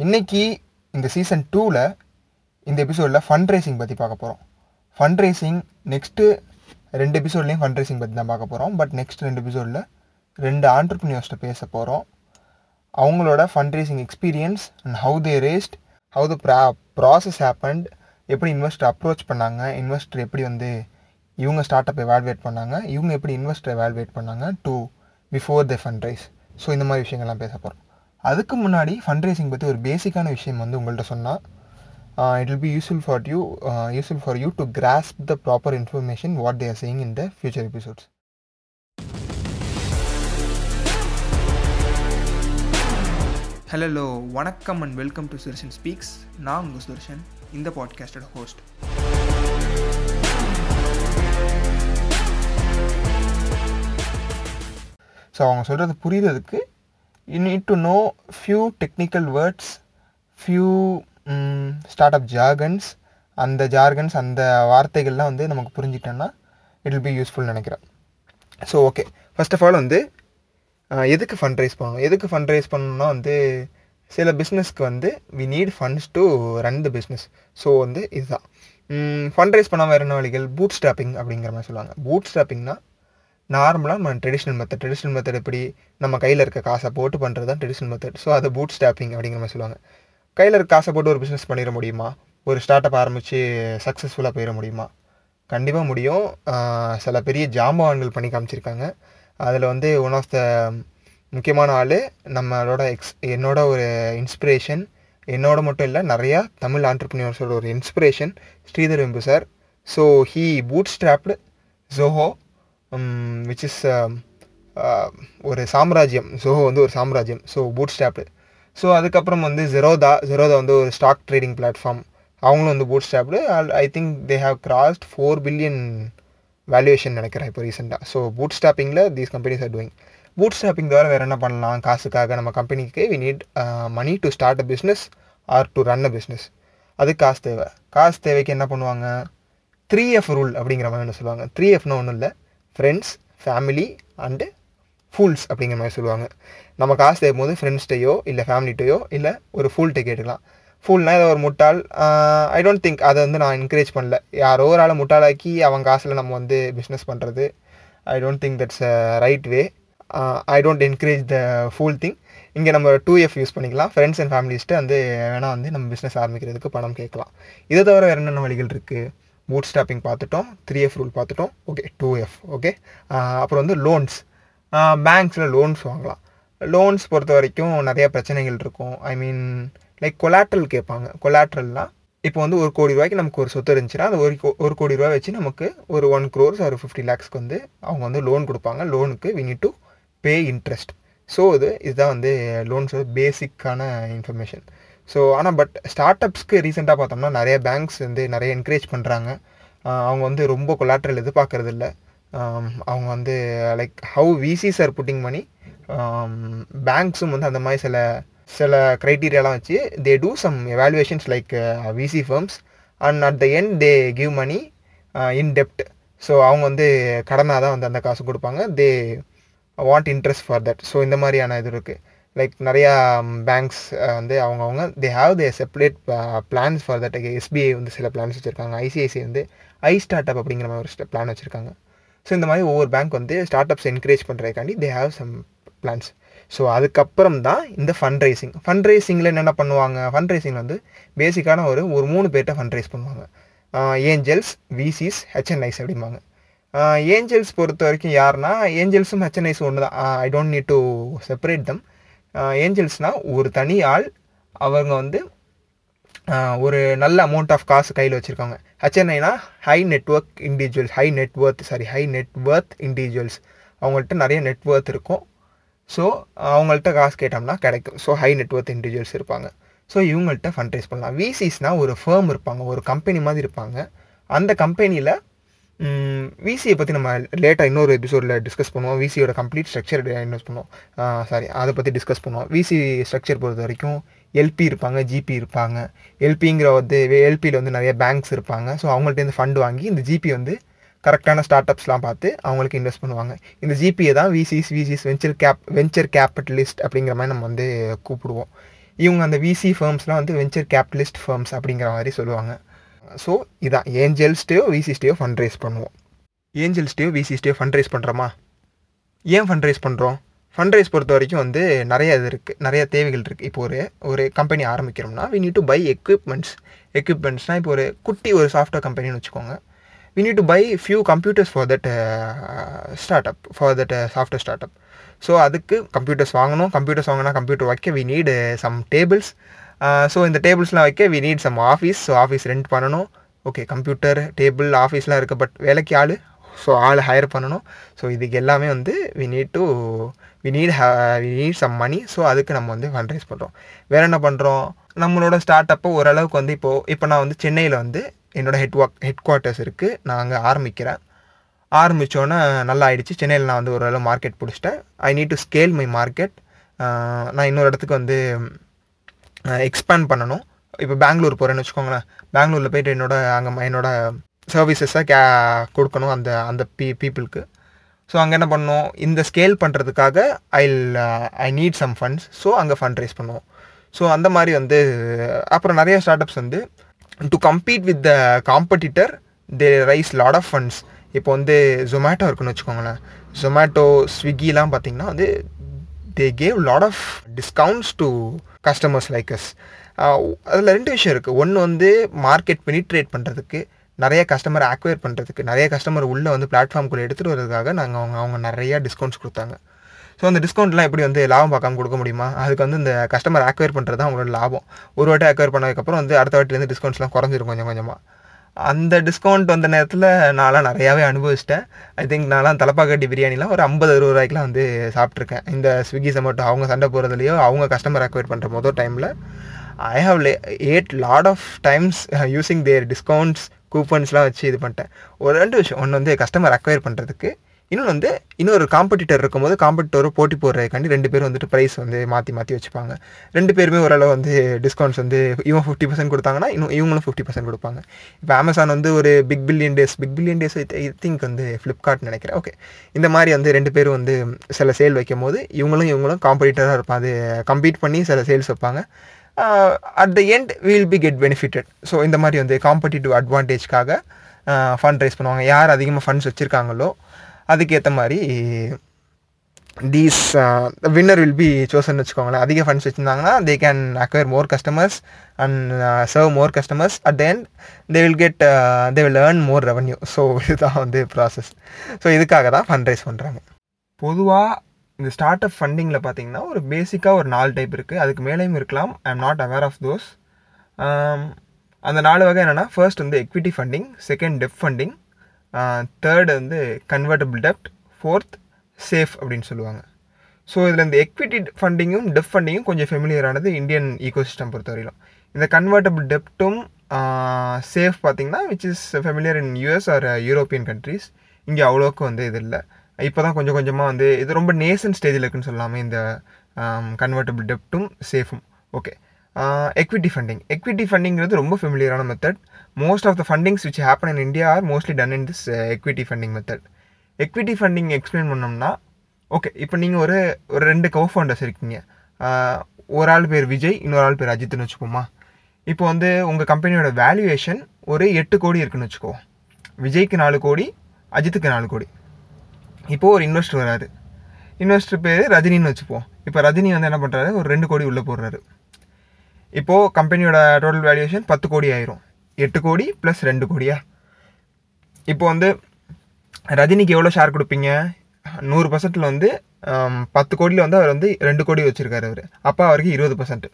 இன்றைக்கி இந்த சீசன் டூவில் இந்த எபிசோடில் ஃபண்ட் ரைசிங் பற்றி பார்க்க போகிறோம் ஃபண்ட் ரைசிங் நெக்ஸ்ட்டு ரெண்டு எபிசோட்லேயும் ஃபண்ட் ரைசிங் பற்றி தான் பார்க்க போகிறோம் பட் நெக்ஸ்ட் ரெண்டு எபிசோடில் ரெண்டு ஆண்டர்பிரினியர்ஸ்ட்ட பேச போகிறோம் அவங்களோட fund raising experience and how they raised how the pro process happened எப்படி இன்வெஸ்டர் அப்ரோச் பண்ணாங்க இன்வெஸ்டர் எப்படி வந்து இவங்க ஸ்டார்ட் அப்பை வேல்வேட் பண்ணாங்க இவங்க எப்படி இன்வெஸ்டரை வேல்வேட் பண்ணாங்க to before the fund raise so இந்த மாதிரி விஷயங்கள்லாம் பேச போகிறோம் அதுக்கு முன்னாடி ஃபண்ட் ரைசிங் பற்றி ஒரு பேசிக்கான விஷயம் வந்து உங்கள்கிட்ட சொன்னால் it will be useful for you useful for you to grasp the proper information what they're saying in the future episodes hello வணக்கம் and welcome to Sudarshan speaks நான் உங்கள் சுதர்ஷன் இந்த பாட்காஸ்டோட ஹோஸ்ட் ஸோ அவங்க சொல்கிறது புரியுறதுக்கு you need to know few technical words few startup jargons அந்த jargons அந்த வார்த்தைகள்லாம் வந்து நமக்கு புரிஞ்சிட்டோன்னா இட் வில் பி யூஸ்ஃபுல் நினைக்கிறேன். So okay first of all வந்து எதுக்கு ஃபண்ட் ரைஸ் பண்ணணும்? எதுக்கு ஃபண்ட் ரைஸ் பண்ணணும்னா வந்து சில பிஸ்னஸ்க்கு வந்து we need funds to run the business so வந்து இதுதான். ஃபண்ட் ரைஸ் பண்ணாமல் வேறு வழிகள் பூட் ஸ்டாப்பிங் அப்படிங்கிற மாதிரி சொல்லுவாங்க. பூட் ஸ்டாப்பிங்னா நார்மலாக நம்ம ட்ரெடிஷ்னல் மெத்தட் ட்ரெடிஷ்னல் மெத்தட் எப்படி நம்ம கையில் இருக்க காசை போட்டு பண்ணுறது தான் ட்ரெடிஷ்னல் மெத்தட் ஸோ அதை பூட் ஸ்டாப்பிங் அப்படிங்கிற மாதிரி சொல்லுவாங்க. கையில் இருக்க காசை போட்டு ஒரு பிஸ்னஸ் பண்ணிட முடியுமா? ஒரு ஸ்டார்ட் அப் ஆரம்பித்து சக்ஸஸ்ஃபுல்லாக போயிட முடியுமா? கண்டிப்பாக முடியும். சில பெரிய ஜாம்பவான்கள் பண்ணி காமிச்சிருக்காங்க. அதில் வந்து ஒன் ஆஃப் த முக்கியமான ஆள் நம்மளோட எக்ஸ் என்னோட ஒரு இன்ஸ்பிரேஷன் என்னோட மட்டும் இல்லை நிறையா தமிழ் ஆண்டர்பிரினியர்ஸோட ஒரு inspiration Sridhar Vembu sir. So he bootstrapped Zoho Um, which is uh, uh, ஒரு சாம்ராஜ்யம். ஜோஹோ வந்து ஒரு சாம்ராஜ்யம். ஸோ பூட் ஸ்டாப்டு ஸோ அதுக்கப்புறம் வந்து ஜெரோதா ஜெரோதா வந்து ஒரு ஸ்டாக் ட்ரேடிங் பிளாட்ஃபார்ம் அவங்களும் வந்து bootstrapped I think they have crossed four billion valuation நினைக்கிறேன் இப்போ ரீசெண்டாக ஸோ பூட் ஸ்டாப்பிங்கில் these companies are doing bootstrapping தவிர வேறு என்ன பண்ணலாம்? காசுக்காக நம்ம கம்பெனிக்கு we need money to start a business or to run a business அதுக்கு காசு தேவை. காசு தேவைக்கு என்ன பண்ணுவாங்க? த்ரீ எஃப் ரூல் அப்படிங்கிற மாதிரி ஒன்று சொல்லுவாங்க. த்ரீ எஃப்னு ஒன்றும் இல்லை. ஃப்ரெண்ட்ஸ் ஃபேமிலி அண்டு ஃபூல்ஸ் அப்படிங்கிற மாதிரி சொல்லுவாங்க. நம்ம காசு தேடும் போது ஃப்ரெண்ட்ஸ்டையோ இல்லை ஃபேமிலிட்டையோ இல்லை ஒரு ஃபூல்கிட்ட கேட்டுக்கலாம். ஃபுல்னால் ஏதோ ஒரு முட்டாள் ஐ டோன்ட் திங்க் அதை வந்து நான் என்கரேஜ் பண்ணல. யாரோ ஒரு ஆளை முட்டாளாக்கி அவன் காசில் நம்ம வந்து பிஸ்னஸ் பண்ணுறது I don't think that's a right way I don't encourage the full thing இங்கே நம்ம டூ எஃப் யூஸ் பண்ணிக்கலாம். ஃப்ரெண்ட்ஸ் அண்ட் ஃபேமிலிஸ்ட்டு வந்து வேணால் வந்து நம்ம பிஸ்னஸ் ஆரம்பிக்கிறதுக்கு பணம் கேட்கலாம். இதை தவிர வேறு என்னென்ன வழிகள் இருக்குது மூட் ஸ்டாப்பிங் பார்த்துட்டோம் த்ரீ எஃப் ரூல் பார்த்துட்டோம். ஓகே டூ எஃப் ஓகே அப்புறம் வந்து லோன்ஸ் பேங்க்ஸில் லோன்ஸ் வாங்கலாம். லோன்ஸ் பொறுத்த வரைக்கும் நிறைய பிரச்சனைகள் இருக்கும். ஐ மீன் லைக் கொலாட்ரல் கேட்பாங்க. கொலாட்ரல்னால் இப்போ வந்து ஒரு கோடி ரூபாய்க்கு நமக்கு ஒரு சொத்து இருந்துச்சுன்னா அந்த ஒரு கோ- ஒரு கோடி ரூபாய் வச்சு நமக்கு ஒரு ஒன் க்ரோர்ஸ் ஒரு ஃபிஃப்டி லேக்ஸ்க்கு வந்து அவங்க வந்து லோன் கொடுப்பாங்க. லோனுக்கு we need to pay interest so இது இதுதான் வந்து லோன்ஸோட பேசிக்கான இன்ஃபர்மேஷன் ஸோ ஆனால் பட் ஸ்டார்ட் அப்ஸ்க்கு ரீசெண்டாக பார்த்தோம்னா நிறைய பேங்க்ஸ் வந்து நிறைய என்கரேஜ் பண்ணுறாங்க அவங்க வந்து ரொம்ப கொலாட்ரல் எதிர்பார்க்கறது இல்லை அவங்க வந்து like how VCs are putting money பேங்க்ஸும் வந்து அந்த மாதிரி சில சில க்ரைட்டீரியாலாம் வச்சு they do some evaluations like VC firms and at the end they give money in dept so அவங்க வந்து கடனாக தான் வந்து அந்த காசு கொடுப்பாங்க. They want interest for that so இந்த மாதிரியான இது இருக்குது லைக் நிறையா பேங்க்ஸ் வந்து அவங்கவுங்க they have they separate plans for that SBI வந்து சில பிளான்ஸ் வச்சுருக்காங்க. ஐசிஐசிஐ வந்து ஐ ஸ்டார்ட் அப் அப்படிங்கிற மாதிரி ஒரு பிளான் வச்சுருக்காங்க. ஸோ இந்த மாதிரி ஒவ்வொரு பேங்க் வந்து start ups encourage பண்ணுறதுக்காண்டி they have some plans so அதுக்கப்புறம் தான் இந்த ஃபண்ட் ரைசிங் ஃபண்ட் ரைசிங்கில் என்னென்ன பண்ணுவாங்க? ஃபண்ட் ரைசிங்கில் வந்து பேசிக்கான ஒரு ஒரு மூணு பேர்கிட்ட ஃபண்ட் ரைஸ் பண்ணுவாங்க ஏஞ்சல்ஸ் விசிஸ் ஹெச்என்ஐஸ் அப்படிம்பாங்க. ஏஞ்சல்ஸ் பொறுத்த வரைக்கும் யாருன்னா ஏஞ்சல்ஸும் ஹெச்என்ஐஸும் ஒன்று தான் I don't need to separate them ஏஞ்சல்ஸ்னால் ஒரு தனி ஆள் அவங்க வந்து ஒரு நல்ல அமௌண்ட் ஆஃப் காசு கையில் வச்சுருக்காங்க. ஹெச்என்ஐனா high network individuals high net worth sorry high net worth individuals அவங்கள்ட்ட நிறைய நெட்ஒர்த் இருக்கும். ஸோ அவங்கள்ட்ட காசு கேட்டோம்னா கிடைக்கும். So high net worth individuals இருப்பாங்க. ஸோ இவங்கள்ட்ட ஃபண்ட் ரைஸ் பண்ணலாம் விசிஸ்னால் ஒரு ஃபேம் இருப்பாங்க. ஒரு கம்பெனி மாதிரி இருப்பாங்க. அந்த கம்பெனியில் விசியை பற்றி நம்ம லேட்டாக இன்னொரு எபிசோடில் டிஸ்கஸ் பண்ணுவோம். விசியோட கம்ப்ளீட் ஸ்ட்ரக்சர் இன்வெஸ்ட் பண்ணுவோம். சாரி அதை பற்றி டிஸ்கஸ் பண்ணுவோம். விசி ஸ்ட்ரக்சர் பொறுத்த வரைக்கும் எல்பி இருப்பாங்க ஜிபி இருப்பாங்க. எல்பிங்கிற வந்து எல்பியில் வந்து நிறைய பேங்க்ஸ் இருப்பாங்க. ஸோ அவங்கள்ட்டேருந்து ஃபண்ட் வாங்கி இந்த ஜிபி வந்து கரெக்டான ஸ்டார்ட் அப்ஸ்லாம் பார்த்து அவங்களுக்கு இன்வெஸ்ட் பண்ணுவாங்க. இந்த ஜிபியை தான் VCs VCs venture cap venture capitalist அப்படிங்கிற மாதிரி நம்ம வந்து கூப்பிடுவோம். இவங்க அந்த விசி ஃபர்ம்ஸ்லாம் வந்து வெஞ்சர் கேபிட்டலிஸ்ட் ஃபர்ம்ஸ் அப்படிங்கிற மாதிரி சொல்லுவாங்க. ஸோ இதான் ஏஞ்சல்ஸ்டேயோ விசிஸ்டேயோ ஃபண்ட் ரைஸ் பண்ணுவோம். ஏஞ்சல்ஸ்டேயோ விசிஸ்டேயோ ஃபண்ட் ரைஸ் பண்ணுறோமா ஏன் ஃபண்ட் ரைஸ் பண்ணுறோம் ஃபண்ட் ரைஸ் பொறுத்த வரைக்கும் வந்து நிறைய இது இருக்குது நிறைய தேவைகள் இருக்குது இப்போ ஒரு ஒரு company ஆரம்பிக்கிறோம்னா we need to buy equipments எக்யூப்மெண்ட்ஸ்னால் இப்போ ஒரு குட்டி ஒரு சாஃப்ட்வேர் கம்பெனின்னு வச்சுக்கோங்க. We need to buy few computers for that startup for that software startup so அதுக்கு கம்ப்யூட்டர்ஸ் வாங்கணும். கம்ப்யூட்டர்ஸ் வாங்கினா கம்ப்யூட்டர் வைக்க we need some tables so இந்த டேபிள்ஸ்லாம் வைக்க we need some office so office rent பண்ணணும். ஓகே கம்ப்யூட்டர் டேபிள் ஆஃபீஸ்லாம் இருக்குது பட் வேலைக்கு ஆள். ஸோ ஆள் ஹையர் பண்ணணும். ஸோ இதுக்கு எல்லாமே வந்து we need to we need we need some money so அதுக்கு நம்ம வந்து ஃபண்ட் ரைஸ் பண்ணுறோம் வேறு என்ன பண்ணுறோம் நம்மளோட ஸ்டார்ட் அப்போ ஓரளவுக்கு வந்து இப்போது இப்போ நான் வந்து சென்னையில் வந்து என்னோடய ஹெட் ஒர்க் ஹெட் குவார்ட்டர்ஸ் இருக்குது நான் அங்கே ஆரம்பிக்கிறேன். ஆரம்பித்தோன்னே நல்லா ஆயிடுச்சு. சென்னையில் நான் வந்து ஓரளவு மார்க்கெட் பிடிச்சிட்டேன். I need to scale my market நான் இன்னொரு இடத்துக்கு வந்து எக்ஸ்பேண்ட் பண்ணணும். இப்போ பெங்களூர் போகிறேன்னு வச்சுக்கோங்களேன். பெங்களூரில் போயிட்டு என்னோட அங்கே என்னோட சர்வீசஸை கே கொடுக்கணும் அந்த அந்த பீ பீப்புளுக்கு ஸோ அங்கே என்ன பண்ணணும் இந்த ஸ்கேல் பண்ணுறதுக்காக I I need some funds so அங்கே ஃபண்ட் ரைஸ் பண்ணுவோம். ஸோ அந்த மாதிரி வந்து அப்புறம் நிறைய ஸ்டார்ட் அப்ஸ் வந்து to compete with the competitor they raise lot of funds இப்போ வந்து ஜொமேட்டோ இருக்குன்னு வச்சுக்கோங்களேன். ஜொமேட்டோ ஸ்விக்கிலாம் பார்த்திங்கன்னா வந்து they gave lot of discounts to customers like us அதில் ரெண்டு விஷயம் இருக்குது ஒன்று வந்து மார்க்கெட் பெனிட்ரேட் பண்ணுறதுக்கு நிறைய கஸ்டமர் ஆக்வயர் பண்ணுறதுக்கு நிறைய கஸ்டமர் உள்ளே வந்து பிளாட்ஃபார்ம்குள்ளே எடுத்துகிட்டு வரதுக்காக நாங்கள் அவங்க அவங்க நிறையா டிஸ்கவுண்ட்ஸ் கொடுத்தாங்க. ஸோ அந்த டிஸ்கவுண்ட்லாம் எப்படி வந்து லாபம் பார்க்காம கொடுக்க முடியுமா? அதுக்கு வந்து இந்த கஸ்டமர் ஆக்வயர் பண்ணுறது தான் அவங்களோட லாபம். ஒரு வாட்டி ஆக்வயர் பண்ணதுக்கப்புறம் வந்து அடுத்த வாட்டிலேருந்து டிஸ்கவுண்ட்ஸ்லாம் குறைஞ்சிரும் கொஞ்சம் கொஞ்சமாக அந்த டிஸ்கவுண்ட் வந்த நேரத்தில் நான்லாம் நிறையாவே அனுபவிச்சிட்டேன். ஐ திங்க் நான்லாம் தலப்பாக்கட்டி பிரியாணிலாம் ஒரு ஐம்பது அறுபது ரூபாய்க்குலாம் வந்து சாப்பிட்ருக்கேன் இந்த ஸ்விக்கி சமோட்டோ அவங்க சண்டை போகிறதுலையோ அவங்க கஸ்டமர் ஆக்வயர் பண்ணுற மொதல் டைமில் I have ate lot of times using their discounts கூப்பன்ஸ்லாம் வச்சு இது பண்ணிட்டேன். ஒரு ரெண்டு விஷயம். ஒன்று வந்து கஸ்டமர் அக்வயர் பண்ணுறதுக்கு இன்னொன்று வந்து இன்னொரு காம்படிட்டர் இருக்கும்போது காம்படிட்டரும் போட்டி போடுறதுக்காண்டி ரெண்டு பேரும் வந்துட்டு ப்ரைஸ் வந்து மாற்றி மாற்றி வச்சுப்பாங்க. ரெண்டு பேருமே ஓரளவு வந்து டிஸ்கவுண்ட்ஸ் வந்து இவன் ஃபிஃப்டி பர்சன்ட் கொடுத்தாங்கன்னா இன்னும் இவங்களும் ஃபிஃப்டி பர்சன்ட் கொடுப்பாங்க. இப்போ அமேசான் வந்து ஒரு big billion days big billion days I think வந்து ஃப்ளிப்கார்ட் நினைக்கிறேன். ஓகே இந்த மாதிரி வந்து ரெண்டு பேரும் வந்து சில சேல் வைக்கும் போது இவங்களும் இவங்களும் காம்படிட்டராக இருப்பாங்க. அது கம்பீட் பண்ணி சில சேல்ஸ் வைப்பாங்க. At the end will be get benefited so இந்த மாதிரி வந்து காம்படிட்டிவ் அட்வான்டேஜ்க்காக ஃபண்ட் ரைஸ் பண்ணுவாங்க. யார் அதிகமாக ஃபண்ட்ஸ் வச்சுருக்காங்களோ அதுக்கேற்ற மாதிரி these winner will be chosen வச்சுக்கோங்களேன். அதிக funds வச்சுருந்தாங்கன்னா they can acquire more customers and serve more customers at the end they will get they will earn more revenue so இதுதான் வந்து ப்ராசஸ் ஸோ இதுக்காக தான் ஃபண்ட் ரைஸ் பண்ணுறாங்க பொதுவாக இந்த start up ஃபண்டிங்கில் பார்த்தீங்கன்னா ஒரு பேசிக்காக ஒரு நாலு டைப் இருக்குது அதுக்கு மேலேயும் இருக்கலாம். I am not aware of those அந்த நாலு வகை என்னென்னா ஃபர்ஸ்ட் வந்து equity funding second debt funding third வந்து கன்வெர்டபிள் டெப்ட் ஃபோர்த் சேஃப் அப்படின்னு சொல்லுவாங்க. ஸோ இதில் இந்த எக்விட்டி ஃபண்டிங்கும் டெப் ஃபண்டிங்கும் கொஞ்சம் ஃபெமிலியரானது இந்தியன் ஈகோசிஸ்டம் பொறுத்தவரையிலும். இந்த கன்வெர்டபிள் டெப்ட்டும் சேஃப் பார்த்தீங்கன்னா which is familiar in US or European countries இங்கே அவ்வளோக்கு வந்து இது இல்லை. இப்போ தான் கொஞ்சம் கொஞ்சமாக வந்து இது ரொம்ப நேசன் ஸ்டேஜில் இருக்குன்னு சொல்லாமல் இந்த கன்வெர்டபிள் டெப்ட்டும் சேஃபும் ஓகே எக்விட்டி ஃபண்டிங் எக்விட்டி ஃபண்டிங்கிறது ரொம்ப ஃபெமிலியரான method most of the fundings which happen in India are mostly done in this equity funding method equity funding explain பண்ணோம்னா ஓகே இப்போ நீங்கள் ஒரு ஒரு ரெண்டு கோஃபவுண்டர்ஸ் இருக்கீங்க. ஒரு ஆள் பேர் விஜய் இன்னொரு ஆள் பேர் அஜித்னு வச்சுக்கோமா இப்போ வந்து உங்கள் கம்பெனியோட வேல்யூவேஷன் ஒரு எட்டு கோடி இருக்குன்னு வச்சுக்கோ. விஜய்க்கு நாலு கோடி அஜித்துக்கு நாலு கோடி. இப்போது ஒரு இன்வெஸ்டர் வராரு. இன்வெஸ்டர் பேர் ரஜினின்னு வச்சுப்போம் இப்போ ரஜினி வந்து என்ன பண்ணுறாரு ஒரு ரெண்டு கோடி உள்ளே போடுறாரு. இப்போது கம்பெனியோட டோட்டல் வேல்யூவேஷன் பத்து கோடி ஆயிரும். எட்டு கோடி ப்ளஸ் ரெண்டு கோடியா? இப்போ வந்து ரஜினிக்கு எவ்வளோ ஷேர் கொடுப்பீங்க? நூறு பர்சன்ட்டில் வந்து பத்து கோடியில் வந்து அவர் வந்து ரெண்டு கோடி வச்சுருக்காரு அவர். அப்போ அவருக்கு இருபது பர்சன்ட்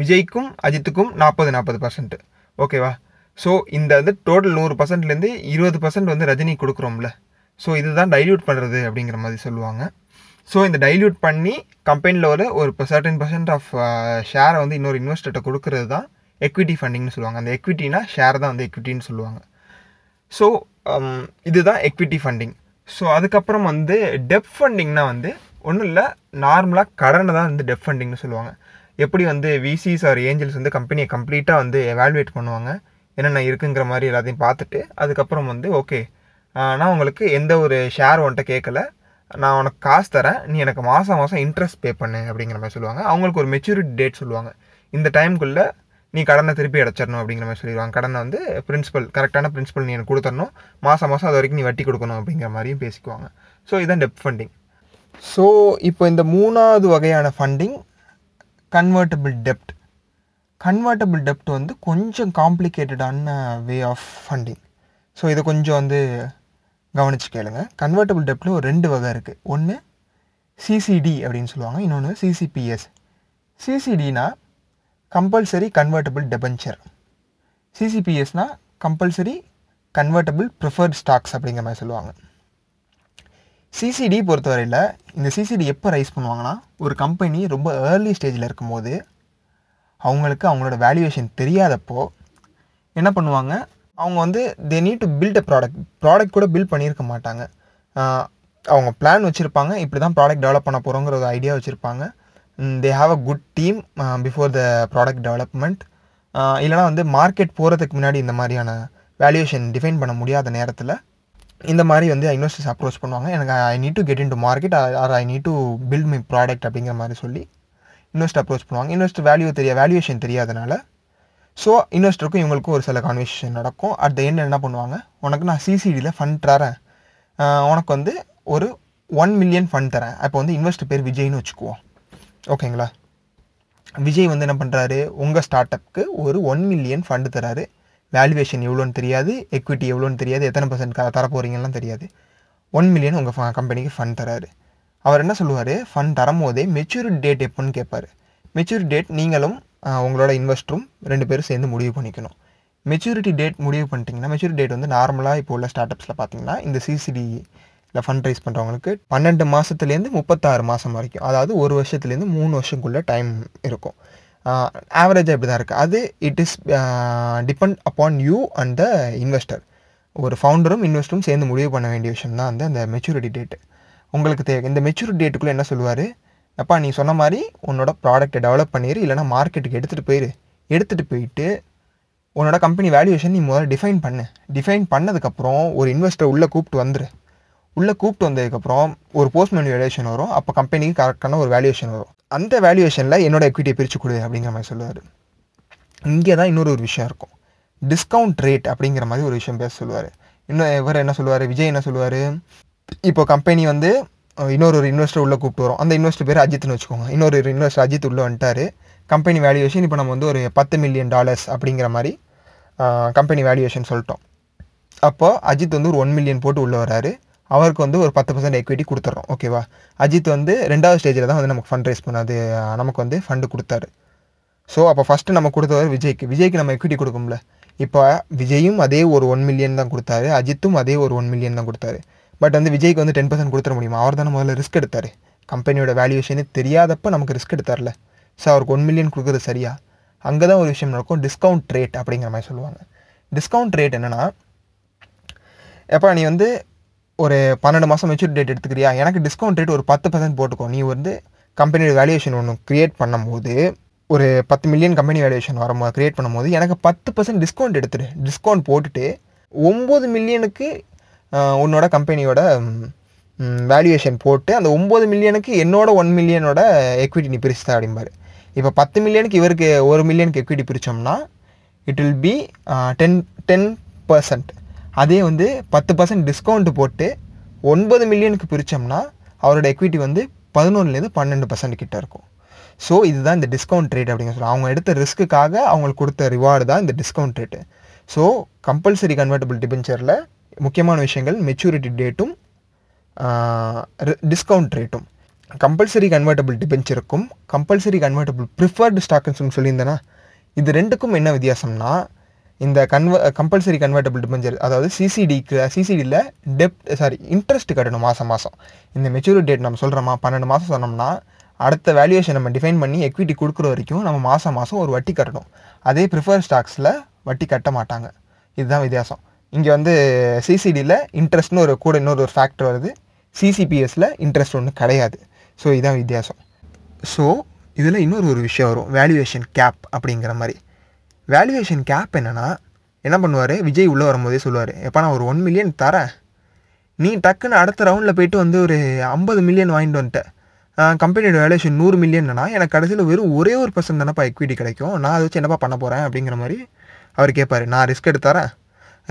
விஜய்க்கும் அஜித்துக்கும் நாற்பது நாற்பது பர்சன்ட் ஓகேவா ஸோ இந்த வந்து டோட்டல் நூறு பர்சன்ட்லேருந்து இருபது பர்சன்ட் வந்து ரஜினி கொடுக்குறோம்ல. ஸோ இதுதான் டைல்யூட் பண்ணுறது அப்படிங்கிற மாதிரி சொல்லுவாங்க. ஸோ இந்த டைல்யூட் பண்ணி கம்பெனியில் ஒரு ஒரு சர்டன் பர்சன்ட் ஆஃப் ஷேரை வந்து இன்னொரு இன்வெஸ்டர்கிட்ட கொடுக்கறது தான் எக்விட்டி ஃபண்டிங்னு சொல்லுவாங்க. அந்த எக்விட்டினா ஷேர் தான் வந்து எக்விட்டின்னு சொல்லுவாங்க. ஸோ um, இதுதான் எக்விட்டி ஃபண்டிங் ஸோ அதுக்கப்புறம் வந்து டெப் ஃபண்டிங்னா வந்து ஒன்றும் இல்லை நார்மலாக கடனை தான் வந்து டெப் ஃபண்டிங்னு சொல்லுவாங்க. எப்படி வந்து விசிஸ் ஆர் ஏஞ்சல்ஸ் வந்து கம்பெனியை கம்ப்ளீட்டாக வந்து எவாலுவேட் பண்ணுவாங்க என்னென்ன இருக்குங்கிற மாதிரி எல்லாத்தையும் பார்த்துட்டு அதுக்கப்புறம் வந்து ஓகே நான் உங்களுக்கு எந்த ஒரு ஷேர் உன்ட்ட கேட்கல நான் உனக்கு காசு தரேன் நீ எனக்கு மாதம் மாதம் இன்ட்ரெஸ்ட் பே பண்ணு அப்படிங்கிற மாதிரி சொல்லுவாங்க. அவங்களுக்கு ஒரு மெச்சூரிட்டி டேட் சொல்லுவாங்க. இந்த டைமுக்குள்ளே நீ கடனை திருப்பி அடைச்சிடணும் அப்படிங்கிற மாதிரி சொல்லிடுவாங்க. கடனை வந்து பிரின்சிபல் கரெக்டான பிரின்ஸிபல் நீ எனக்கு கொடுத்துடணும். மாதம் மாதம் அது வரைக்கும் நீ வட்டி கொடுக்கணும் அப்படிங்கிற மாதிரியும் பேசிக்குவாங்க. ஸோ இதுதான் டெப் ஃபண்டிங் ஸோ இப்போ இந்த மூணாவது வகையான ஃபண்டிங் கன்வெர்ட்டபிள் டெப்ட் கன்வெர்ட்டபிள் டெப்ட் வந்து கொஞ்சம் காம்ப்ளிகேட்டடான வே ஆஃப் ஃபண்டிங் ஸோ இதை கொஞ்சம் வந்து கவனிச்சு கேளுங்க. கன்வெர்ட்டபிள் டெப்டில் ஒரு ரெண்டு வகை இருக்குது ஒன்று சிசிடி அப்படின்னு சொல்லுவாங்க. இன்னொன்று சிசிபிஎஸ் சிசிடினா கம்பல்சரி கன்வெர்ட்டபிள் டெபென்ச்சர் சிசிபிஎஸ்னால் கம்பல்சரி கன்வெர்ட்டபிள் ப்ரிஃபர்ட் ஸ்டாக்ஸ் அப்படிங்கிற மாதிரி சொல்லுவாங்க. சிசிடி பொறுத்தவரையில் இந்த சிசிடி எப்போ ரைஸ் பண்ணுவாங்கன்னா ஒரு கம்பெனி ரொம்ப ஏர்லி ஸ்டேஜில் இருக்கும்போது அவங்களுக்கு அவங்களோட வேல்யூவேஷன் தெரியாதப்போ என்ன பண்ணுவாங்க? அவங்க வந்து they need to build a product product கூட பில்ட் பண்ணியிருக்க மாட்டாங்க. அவங்க பிளான் வச்சுருப்பாங்க. இப்படி தான் ப்ராடக்ட் டெவலப் பண்ண போகிறோங்கிற ஒரு ஐடியா வச்சுருப்பாங்க. They have a good team before the product development இல்லைனா வந்து மார்க்கெட் போகிறதுக்கு முன்னாடி இந்த மாதிரியான வேல்யூஷன் டிஃபைன் பண்ண முடியாத நேரத்தில் இந்த மாதிரி வந்து இன்வெஸ்டர்ஸ் அப்ரோச் பண்ணுவாங்க. எனக்கு I need to get into market or I need to build my product அப்படிங்கிற மாதிரி சொல்லி இன்வெஸ்ட் அப்ரோச் பண்ணுவாங்க. இன்வெஸ்ட் வேல்யூ தெரிய வேல்யூவேஷன் தெரியாதனால. ஸோ இன்வெஸ்டருக்கும் இவங்களுக்கும் ஒரு சில கான்வர்சேஷன் நடக்கும். அட் த எண்ட் என்ன பண்ணுவாங்க? உனக்கு நான் சிசிடியில் ஃபண்ட் தரேன். Uh, உனக்கு வந்து ஒரு ஒன் மில்லியன் ஃபண்ட் தரேன். அப்போ வந்து இன்வெஸ்டர் பேர் விஜய்னு வச்சுக்குவோம். ஓகேங்களா? விஜய் வந்து என்ன பண்ணுறாரு உங்கள் ஸ்டார்ட் அப்க்கு ஒரு ஒன் மில்லியன் ஃபண்டு தராரு. வேல்யூவேஷன் எவ்வளோன்னு தெரியாது. எக்விட்டி எவ்வளோன்னு தெரியாது. எத்தனை பர்சன்ட் தரப்போகிறீங்கலாம் தெரியாது. ஒன் மில்லியன் உங்கள் கம்பெனிக்கு ஃபண்ட் தராரு. அவர் என்ன சொல்லுவார்? ஃபண்ட் தரும்போதே மெச்சூரிட்டி டேட் எப்போன்னு கேட்பார் மெச்சூரிட்டி டேட் நீங்களும் உங்களோட இன்வெஸ்டரும் ரெண்டு பேரும் சேர்ந்து முடிவு பண்ணிக்கணும். மெச்சூரிட்டி டேட் முடிவு பண்ணிட்டீங்கன்னா மெச்சூரிட்டி டேட் வந்து நார்மலாக இப்போ உள்ள ஸ்டார்ட் அப்ஸில் பார்த்தீங்கன்னா இந்த சிசிடி இல்லை ஃபண்ட் ரைஸ் பண்ணுறவங்களுக்கு பன்னெண்டு மாதத்துலேருந்து முப்பத்தாறு மாதம் வரைக்கும் அதாவது ஒரு வருஷத்துலேருந்து மூணு வருஷங்குள்ளே டைம் இருக்கும். ஆவரேஜாக இப்படி தான் இருக்குது அது it is depend upon you and the investor ஒரு ஃபவுண்டரும் இன்வெஸ்டரும் சேர்ந்து முடிவு பண்ண வேண்டிய விஷயம் தான் வந்து அந்த மெச்சூரிட்டி டேட்டு உங்களுக்கு தேவை இந்த மெச்சூரிட்டி டேட்டுக்குள்ளே என்ன சொல்லுவார்? அப்பா நீ சொன்ன மாதிரி உன்னோட ப்ராடக்ட்டை டெவலப் பண்ணிடு இல்லைனா மார்க்கெட்டுக்கு எடுத்துகிட்டு போயிரு. எடுத்துகிட்டு போயிட்டு உன்னோட கம்பெனி வேல்யூவேஷன் நீ முதல்ல டிஃபைன் பண்ணு. டிஃபைன் பண்ணதுக்கப்புறம் ஒரு இன்வெஸ்டர் உள்ளே கூப்பிட்டு வந்துடு உள்ளே கூப்பிட்டு வந்ததுக்கப்புறம் ஒரு போஸ்ட் மேனு வேல்யூவேஷன் வரும். அப்போ கம்பெனிக்கு கரெக்டான ஒரு வேல்யூவேஷன் வரும். அந்த வேல்யூவேஷனில் என்னோட எக்விட்டியை பிரித்து கொடு அப்படிங்கிற மாதிரி சொல்லுவார். இங்கே தான் இன்னொரு ஒரு விஷயம் இருக்கும். டிஸ்கவுண்ட் ரேட் அப்படிங்கிற மாதிரி ஒரு விஷயம் பேச சொல்லுவார். இன்னும் இவர் என்ன சொல்லுவார்? விஜய் என்ன சொல்லுவார்? இப்போ கம்பெனி வந்து இன்னொரு ஒரு இன்வெஸ்டர் உள்ளே கூப்பிட்டு வரும். அந்த இன்வெஸ்டர் பேர் அஜித்னு வச்சுக்கோங்க. இன்னொரு ஒரு இன்வெஸ்டர் அஜித் உள்ளே வந்துட்டார். கம்பெனி வேல்யூவேஷன் இப்போ நம்ம வந்து ஒரு பத்து மில்லியன் டாலர்ஸ் அப்படிங்கிற மாதிரி கம்பெனி வேல்யூவேஷன் சொல்லிட்டோம். அப்போது அஜித் வந்து ஒரு ஒன் மில்லியன் போட்டு உள்ளே வராரு. அவருக்கு வந்து ஒரு பத்து பர்சன்ட் எக்விட்டி கொடுத்துட்றோம் ஓகேவா அஜித் வந்து ரெண்டாவது ஸ்டேஜில் தான் வந்து நமக்கு ஃபண்ட் ரைஸ் பண்ணாது நமக்கு வந்து ஃபண்டு கொடுத்தாரு. ஸோ அப்போ ஃபஸ்ட்டு நம்ம கொடுத்தவர் விஜய்க்கு. விஜய்க்கு நம்ம எக்விட்டி கொடுக்கும்ல. இப்போ விஜயும் அதே ஒரு ஒன் மில்லியன் தான் கொடுத்தாரு. அஜித்தும் அதே ஒரு ஒன் மில்லியன் தான் கொடுத்தாரு. பட் வந்து விஜய்க்கு வந்து டென் பர்சன்ட் கொடுத்துட முடியுமா? அவர் தானே முதல்ல ரிஸ்க் எடுத்தார். கம்பெனியோட வேல்யூஷனே தெரியாதப்ப நமக்கு ரிஸ்க் எடுத்தார்ல. ஸோ அவருக்கு ஒன் மில்லியன் கொடுக்குறது சரியா? அங்கே தான் ஒரு விஷயம் நடக்கும். டிஸ்கவுண்ட் ரேட் அப்படிங்கிற மாதிரி சொல்லுவாங்க. டிஸ்கவுண்ட் ரேட் என்னென்னா எப்போ நீ வந்து ஒரு பன்னெண்டு மாதம் மெச்சூரி டேட் எடுத்துக்கிறியா? எனக்கு டிஸ்கவுண்ட் ரேட் ஒரு பத்து பர்சன்ட் போட்டுக்கோ. நீ வந்து கம்பெனியோட வேல்யூவேஷன் ஒன்று க்ரியேட் பண்ணும்போது ஒரு பத்து மில்லியன் கம்பெனி வேல்யூவேஷன் வரும்போது க்ரியேட் பண்ணும்போது எனக்கு பத்து பர்சன்ட் டிஸ்கவுண்ட் எடுத்துடு. டிஸ்கவுண்ட் போட்டுட்டு ஒம்பது மில்லியனுக்கு உன்னோட கம்பெனியோட வேல்யூவேஷன் போட்டு அந்த ஒம்பது மில்லியனுக்கு என்னோட ஒன் மில்லியனோட எக்விட்டி நீ பிரிச்சுதா அப்படிம்பாரு. இப்போ பத்து மில்லியனுக்கு இவருக்கு ஒரு மில்லியனுக்கு equity பிரித்தோம்னா it will be ten ten percent அதே வந்து பத்து பர்சன்ட் டிஸ்கவுண்ட் போட்டு ஒன்பது மில்லியனுக்கு பிரித்தோம்னா அவரோட எக்விட்டி வந்து பதினொன்றுலேருந்து பன்னெண்டு பர்சன்ட் கிட்ட இருக்கும். ஸோ இதுதான் இந்த டிஸ்கவுண்ட் ரேட் அப்படிங்க சொல்லுவாங்க அவங்க எடுத்த ரிஸ்க்குக்காக அவங்களுக்கு கொடுத்த ரிவார்டு தான் இந்த discount rate so compulsory convertible டிபென்ச்சரில் முக்கியமான விஷயங்கள் மெச்சூரிட்டி டேட்டும் டிஸ்கவுண்ட் ரேட்டும் கம்பல்சரி கன்வெர்ட்டபிள் டிபென்ச்சருக்கும் கம்பல்சரி கன்வெர்ட்டபிள் ப்ரிஃபர்டு ஸ்டாக்குன்னு சொல்லியிருந்தேன்னா இது ரெண்டுக்கும் என்ன வித்தியாசம்னா இந்த கன்வ கம்பல்சரி கன்வெர்ட்டபிள் டிபென்ச்சர் அதாவது சிசிடிக்கு சிசிடியில் டெப்ட் சாரி இன்ட்ரெஸ்ட் கட்டணும் மாதம் மாதம் இந்த மெச்சூரி டேட் நம்ம சொல்கிறோமா பன்னெண்டு மாதம் சொன்னோம்னா அடுத்த வேல்யூவேஷன் நம்ம டிஃபைன் பண்ணி எக்விட்டி கொடுக்குற வரைக்கும் நம்ம மாதம் மாதம் ஒரு வட்டி கட்டணும். அதே ப்ரிஃபர் ஸ்டாக்ஸில் வட்டி கட்ட மாட்டாங்க. இதுதான் வித்தியாசம். இங்கே வந்து சிசிடியில் இன்ட்ரெஸ்ட்னு ஒரு கூட இன்னொரு ஒரு ஃபேக்டர் வருது. சிசிபிஎஸில் இன்ட்ரெஸ்ட் ஒன்று கிடையாது. ஸோ இதுதான் வித்தியாசம். ஸோ இதில் இன்னொரு ஒரு விஷயம் வரும். வேல்யூவேஷன் கேப் அப்படிங்கிற மாதிரி. வேல்யூவேஷன் கேப் என்னென்னா என்ன பண்ணுவார்? விஜய் உள்ளே வரும்போதே சொல்லுவார் எப்போ நான் ஒரு ஒன் மில்லியன் தரேன். நீ டக்குன்னு அடுத்த ரவுண்டில் போயிட்டு வந்து ஒரு ஐம்பது மில்லியன் வாங்கிட்டு வந்துட்டேன் கம்பெனியோட வேல்யூஷன் நூறு மில்லியன்னா எனக்கு கடைசியில் வெறும் ஒரே ஒரு பர்சன்ட் தானப்பா எக்விட்டி கிடைக்கும். நான் அதை வச்சு என்னப்பா பண்ண போகிறேன் அப்படிங்கிற மாதிரி அவர் கேட்பார் நான் ரிஸ்க் எடுத்தாரேன்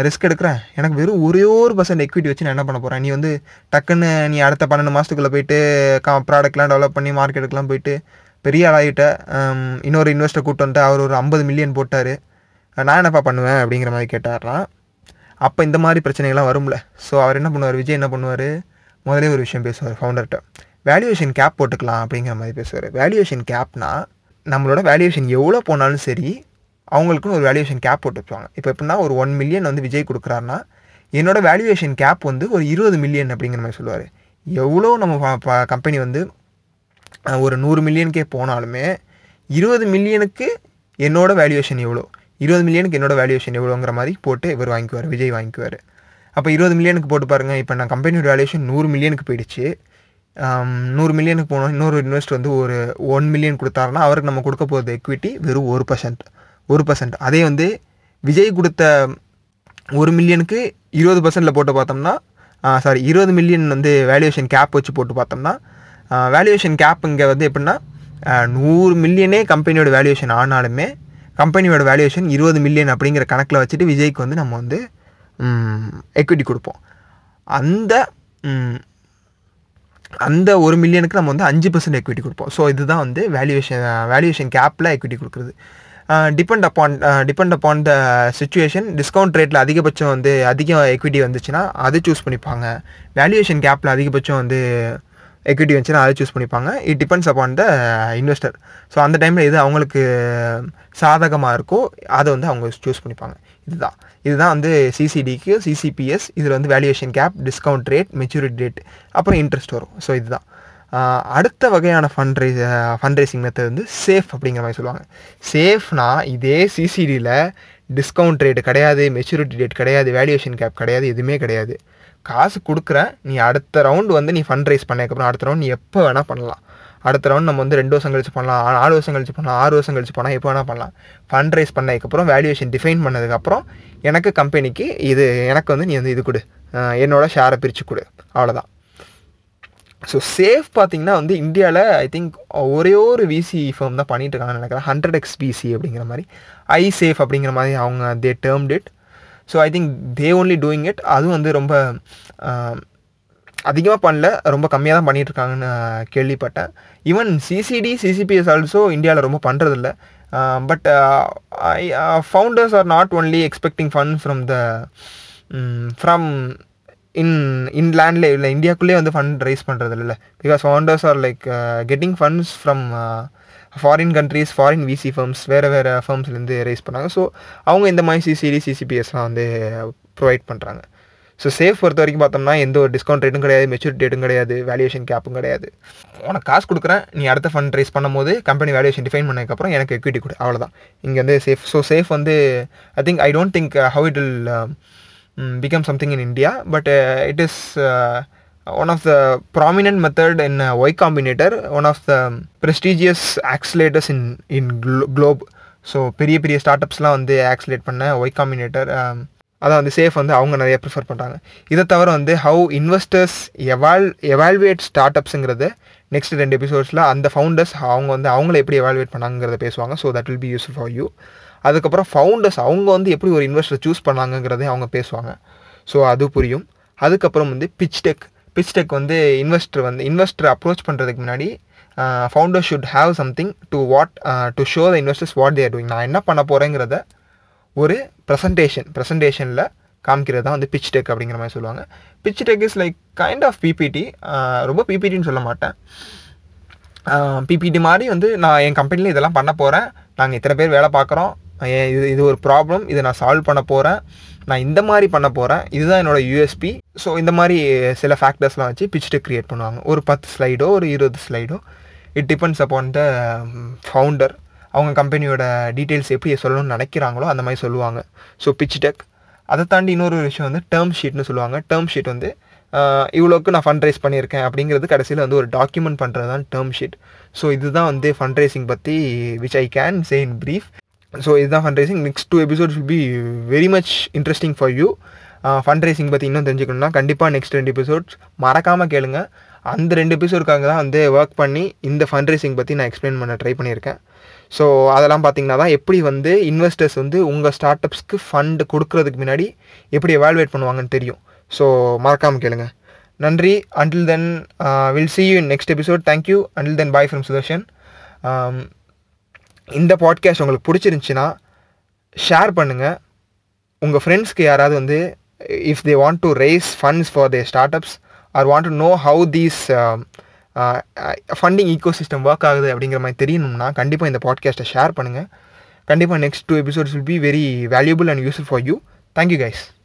ரிஸ்க் எடுக்கிறேன். எனக்கு வெறும் ஒரே ஒரு பர்சன்ட் எக்விட்டி வச்சு நான் என்ன பண்ண போகிறேன் நீ வந்து டக்குன்னு நீ அடுத்த பன்னெண்டு மாதத்துக்குள்ளே போயிட்டு கா ப்ராடக்ட்லாம் டெவலப் பண்ணி மார்க்கெட்டுக்கெலாம் போயிட்டு பெரிய ஆளாகிட்ட இன்னொரு இன்வெஸ்டர் கூட்டு வந்துட்டு அவர் ஒரு ஐம்பது மில்லியன் போட்டார். நான் என்னப்பா பண்ணுவேன் அப்படிங்கிற மாதிரி கேட்டார்லாம் அப்போ இந்த மாதிரி பிரச்சனைகள்லாம் வரும்ல. ஸோ அவர் என்ன பண்ணுவார்? விஜய் என்ன பண்ணுவார்? முதலே ஒரு விஷயம் பேசுவார் ஃபவுண்டர்கிட்ட வேல்யூவேஷன் கேப் போட்டுக்கலாம் அப்படிங்கிற மாதிரி பேசுவார். வேல்யூவேஷன் கேப்னா நம்மளோட வேல்யூவேஷன் எவ்வளோ போனாலும் சரி அவங்களுக்குன்னு ஒரு வேல்யூவேஷன் கேப் போட்டு வச்சுவாங்க இப்போ எப்படின்னா ஒரு ஒன் மில்லியன் வந்து விஜய் கொடுக்குறாருன்னா என்னோடய வேல்யூவேஷன் கேப் வந்து ஒரு இருபது மில்லியன் அப்படிங்கிற மாதிரி சொல்லுவார். எவ்வளோ நம்ம கம்பெனி வந்து ஒரு நூறு மில்லியனுக்கே போனாலுமே இருபது மில்லியனுக்கு என்னோடய வேல்யூவேஷன் எவ்வளோ? இருபது மில்லியனுக்கு என்னோட வேல்யூவேஷன் எவ்வளோங்கிற மாதிரி போட்டு இவர் வாங்கிக்குவார் விஜய் வாங்கிக்குவார். அப்போ இருபது மில்லியனுக்கு போட்டு பாருங்கள் இப்போ நான் கம்பெனியோட வேல்யூவேஷன் நூறு மில்லியனுக்கு போயிடுச்சு. நூறு மில்லியனுக்கு போனோம் இன்னொரு இன்வெஸ்ட் வந்து ஒரு ஒன் மில்லியன் கொடுத்தாருன்னா அவருக்கு நம்ம கொடுக்க போகிறது எக்விட்டி வெறும் ஒரு பர்சன்ட் ஒரு பர்சன்ட் அதே வந்து விஜய் கொடுத்த ஒரு மில்லியனுக்கு இருபது பர்சன்ட்டில் போட்டு பார்த்தோம்னா சாரி இருபது மில்லியன் வந்து வேல்யூவேஷன் கேப் வச்சு போட்டு பார்த்தோம்னா வேல்யூவேஷன் கேப் இங்கே வந்து எப்படின்னா நூறு மில்லியனே கம்பெனியோட வேல்யூவேஷன் ஆனாலுமே கம்பெனியோட வேல்யூவேஷன் இருபது மில்லியன் அப்படிங்கிற கணக்கில் வச்சுட்டு விஜய்க்கு வந்து நம்ம வந்து எக்விட்டி கொடுப்போம். அந்த அந்த ஒரு மில்லியனுக்கு நம்ம வந்து அஞ்சு பர்சன்ட் எக்விட்டி கொடுப்போம். ஸோ இதுதான் வந்து வேல்யூவேஷன் வேல்யூவேஷன் கேப்பில் எக்விட்டி கொடுக்குறது. Depend upon depend upon the situation discount ரேட்டில் அதிகபட்சம் வந்து அதிகம் எக்விட்டி வந்துச்சுன்னா அதை சூஸ் பண்ணிப்பாங்க. வேல்யூவேஷன் கேப்பில் அதிகபட்சம் வந்து எக்விட்டி வந்துச்சுன்னா அதை சூஸ் பண்ணிப்பாங்க. It depends upon the investor so அந்த டைமில் எது அவங்களுக்கு சாதகமாக இருக்கோ அதை வந்து அவங்க சூஸ் பண்ணிப்பாங்க. இதுதான். இதுதான் வந்து சிசிடிக்கு சிசிபிஎஸ் இதில் வந்து valuation cap discount rate maturity rate அப்புறம் இன்ட்ரெஸ்ட் வரும். ஸோ இதுதான். அடுத்த வகையான fund raise fund raising method வந்து சேஃப் அப்படிங்கிற மாதிரி சொல்லுவாங்க. சேஃப்னா இதே சிசிடியில் டிஸ்கவுண்ட் ரேட் கிடையாது மெச்சூரிட்டி ரேட் கிடையாது வேல்யூவேஷன் கேப் கிடையாது எதுவுமே கிடையாது. காசு கொடுக்குறேன் நீ அடுத்த ரவுண்டு வந்து நீ ஃபண்ட் ரைஸ் பண்ணதுக்கப்புறம் அடுத்த ரவுண்ட் நீ எப்போ வேணால் பண்ணலாம். அடுத்த ரவுண்ட் நம்ம வந்து ரெண்டு வருஷம் கழிச்சு பண்ணலாம் நாலு வருஷம் கழிச்சு பண்ணலாம் ஆறு வருஷம் கழிச்சு பண்ணலாம் எப்போ வேணால் பண்ணலாம். ஃபண்ட் ரைஸ் பண்ணதுக்கப்புறம் வேல்யூவேஷன் டிஃபைன் பண்ணதுக்கப்புறம் எனக்கு கம்பெனிக்கு இது எனக்கு வந்து நீ வந்து இது கொடு. என்னோடய என்னோட ஷேரை பிரித்து கொடு. அவ்வளோதான் ஸோ சேஃப் பார்த்தீங்கன்னா வந்து இந்தியாவில் ஐ திங்க் ஒரே ஒரு விசி ஃபேம் தான் பண்ணிட்டு இருக்காங்கன்னு நினைக்கிறேன். ஹண்ட்ரட் எக்ஸ் விசி அப்படிங்கிற மாதிரி. ஐ சேஃப் அப்படிங்கிற மாதிரி அவங்க they term it so I think they only doing it அதுவும் வந்து ரொம்ப அதிகமாக பண்ணல. ரொம்ப கம்மியாக தான் பண்ணிகிட்ருக்காங்கன்னு கேள்விப்பட்டேன். ஈவன் சிசிடி சிசிபிஎஸ் ஆல்சோ இந்தியாவில் ரொம்ப பண்ணுறதில்ல but I founders are not only expecting fund from the from in in லேண்டில் இல்லை இந்தியாக்குள்ளேயே வந்து ஃபண்ட் ரைஸ் பண்ணுறது இல்லை because founders are like getting funds from foreign countries foreign VC firms வேறு வேறு ஃபர்ம்ஸ்லேருந்து ரைஸ் பண்ணாங்க. ஸோ அவங்க இந்த மாதிரி சிசிடி சிசிபிஎஸ்லாம் வந்து ப்ரொவைட் பண்ணுறாங்க ஸோ சேஃப் பொறுத்த வரைக்கும் பார்த்தோம்னா எந்த ஒரு டிஸ்கவுண்ட் ரேட்டும் கிடையாது மெச்சூரிட்டி ரேட்டும் கிடையாது வேல்யூஷன் கேப்பும் கிடையாது. உனக்கு காசு கொடுக்குறேன் நீ அடுத்த ஃபண்ட் ரைஸ் பண்ணும்போது கம்பெனி வேல்யூஷன் டிஃபைன் பண்ணதுக்கப்புறம் எனக்கு எக்விட்டி கொடு அவ்வளோதான் இங்கே வந்து சேஃப் ஸோ சேஃப் வந்து I think I don't think how it will become something in India but it is one of the prominent method in uh, Y Combinator, one of the prestigious accelerators in in glo- globe. So பெரிய பெரிய ஸ்டார்ட்அப்ஸ்லாம் வந்து ஆக்சிலேட் பண்ண Y Combinator அதான் வந்து safe வந்து அவங்க நிறைய prefer பண்ணுறாங்க இதை தவிர வந்து how investors eval evaluate start அப்ஸுங்கிறது next ரெண்டு எபிசோட்ஸில் அந்த ஃபவுண்டர்ஸ் அவங்க வந்து அவங்கள எப்படி எவால்வேட் பண்ணாங்கிறத பேசுவாங்க. So that will be useful for you அதுக்கப்புறம் ஃபவுண்டர்ஸ் அவங்க வந்து எப்படி ஒரு இன்வெஸ்டர் சூஸ் பண்ணாங்கங்கிறதே அவங்க பேசுவாங்க. ஸோ அது புரியும். அதுக்கப்புறம் வந்து பிச் டெக் பிச் டெக் வந்து இன்வெஸ்டர் வந்து இன்வெஸ்டர் அப்ரோச் பண்ணுறதுக்கு முன்னாடி founder should have something to what to show the investors what they're doing நான் என்ன பண்ண போகிறேங்கிறத ஒரு ப்ரெசன்டேஷன் ப்ரெசன்டேஷனில் காமிக்கிறது தான் வந்து பிச் டெக் அப்படிங்கிற மாதிரி சொல்லுவாங்க. Pitch deck is like kind of PPT ரொம்ப பிபிடின்னு சொல்ல மாட்டேன். பிபிடி மாதிரி வந்து நான் என் கம்பெனியில் இதெல்லாம் பண்ண போகிறேன் நாங்கள் இத்தனை பேர் வேலை பார்க்குறோம். இது இது ஒரு ப்ராப்ளம் இதை நான் சால்வ் பண்ண போகிறேன் நான் இந்த மாதிரி பண்ண போகிறேன் இதுதான் என்னோட யூஎஸ்பி ஸோ இந்த மாதிரி சில ஃபேக்டர்ஸ்லாம் வச்சு பிச்சுட்டு க்ரியேட் பண்ணுவாங்க. ஒரு பத்து ஸ்லைடோ ஒரு இருபது ஸ்லைடோ it depends upon the founder அவங்க கம்பெனியோட டீட்டெயில்ஸ் எப்படி சொல்லணும்னு நினைக்கிறாங்களோ அந்த மாதிரி சொல்லுவாங்க. ஸோ பிச் டெக் அதை தாண்டி இன்னொரு விஷயம் வந்து டேர்ம் ஷீட்னு சொல்லுவாங்க. டேர்ம் ஷீட் வந்து இவ்வளோக்கு நான் ஃபண்ட் ரைஸ் பண்ணியிருக்கேன் அப்படிங்கிறது கடைசியில் வந்து ஒரு டாக்குமெண்ட் பண்ணுறது தான் டேர்ம் ஷீட் ஸோ இதுதான் வந்து ஃபண்ட் ரைசிங் பற்றி which I can say in brief so இதுதான் fund raising next two episodes will be very much interesting for you fund raising பற்றி இன்னும் தெரிஞ்சுக்கணும்னா கண்டிப்பாக நெக்ஸ்ட் ரெண்டு எபிசோட்ஸ் மறக்காமல் கேளுங்க. அந்த ரெண்டு எபிசோடுக்காக தான் வந்து ஒர்க் பண்ணி இந்த ஃபண்ட் ரைசிங் பற்றி நான் எக்ஸ்பிளைன் பண்ண ட்ரை பண்ணியிருக்கேன். ஸோ அதெல்லாம் பார்த்தீங்கன்னா தான் எப்படி வந்து இன்வெஸ்டர்ஸ் வந்து உங்கள் ஸ்டார்ட் அப்ஸ்க்கு ஃபண்ட் கொடுக்கறதுக்கு முன்னாடி எப்படி எவால்வேட் பண்ணுவாங்கன்னு தெரியும். ஸோ மறக்காமல் கேளுங்க. நன்றி. Until then will see you in next episode thank you until then bye from Sudarshan இந்த பாட்காஸ்ட் உங்களுக்கு பிடிச்சிருந்துச்சின்னா ஷேர் பண்ணுங்கள் உங்கள் ஃப்ரெண்ட்ஸ்க்கு யாராவது வந்து if they want to raise funds for they startups or to know know how these funding ecosystem work ஆகுது அப்படிங்கிற மாதிரி தெரியணும்னா கண்டிப்பாக இந்த பாட்காஸ்ட்டை ஷேர் பண்ணுங்கள் கண்டிப்பாக next two episodes will be very valuable and useful for you thank you guys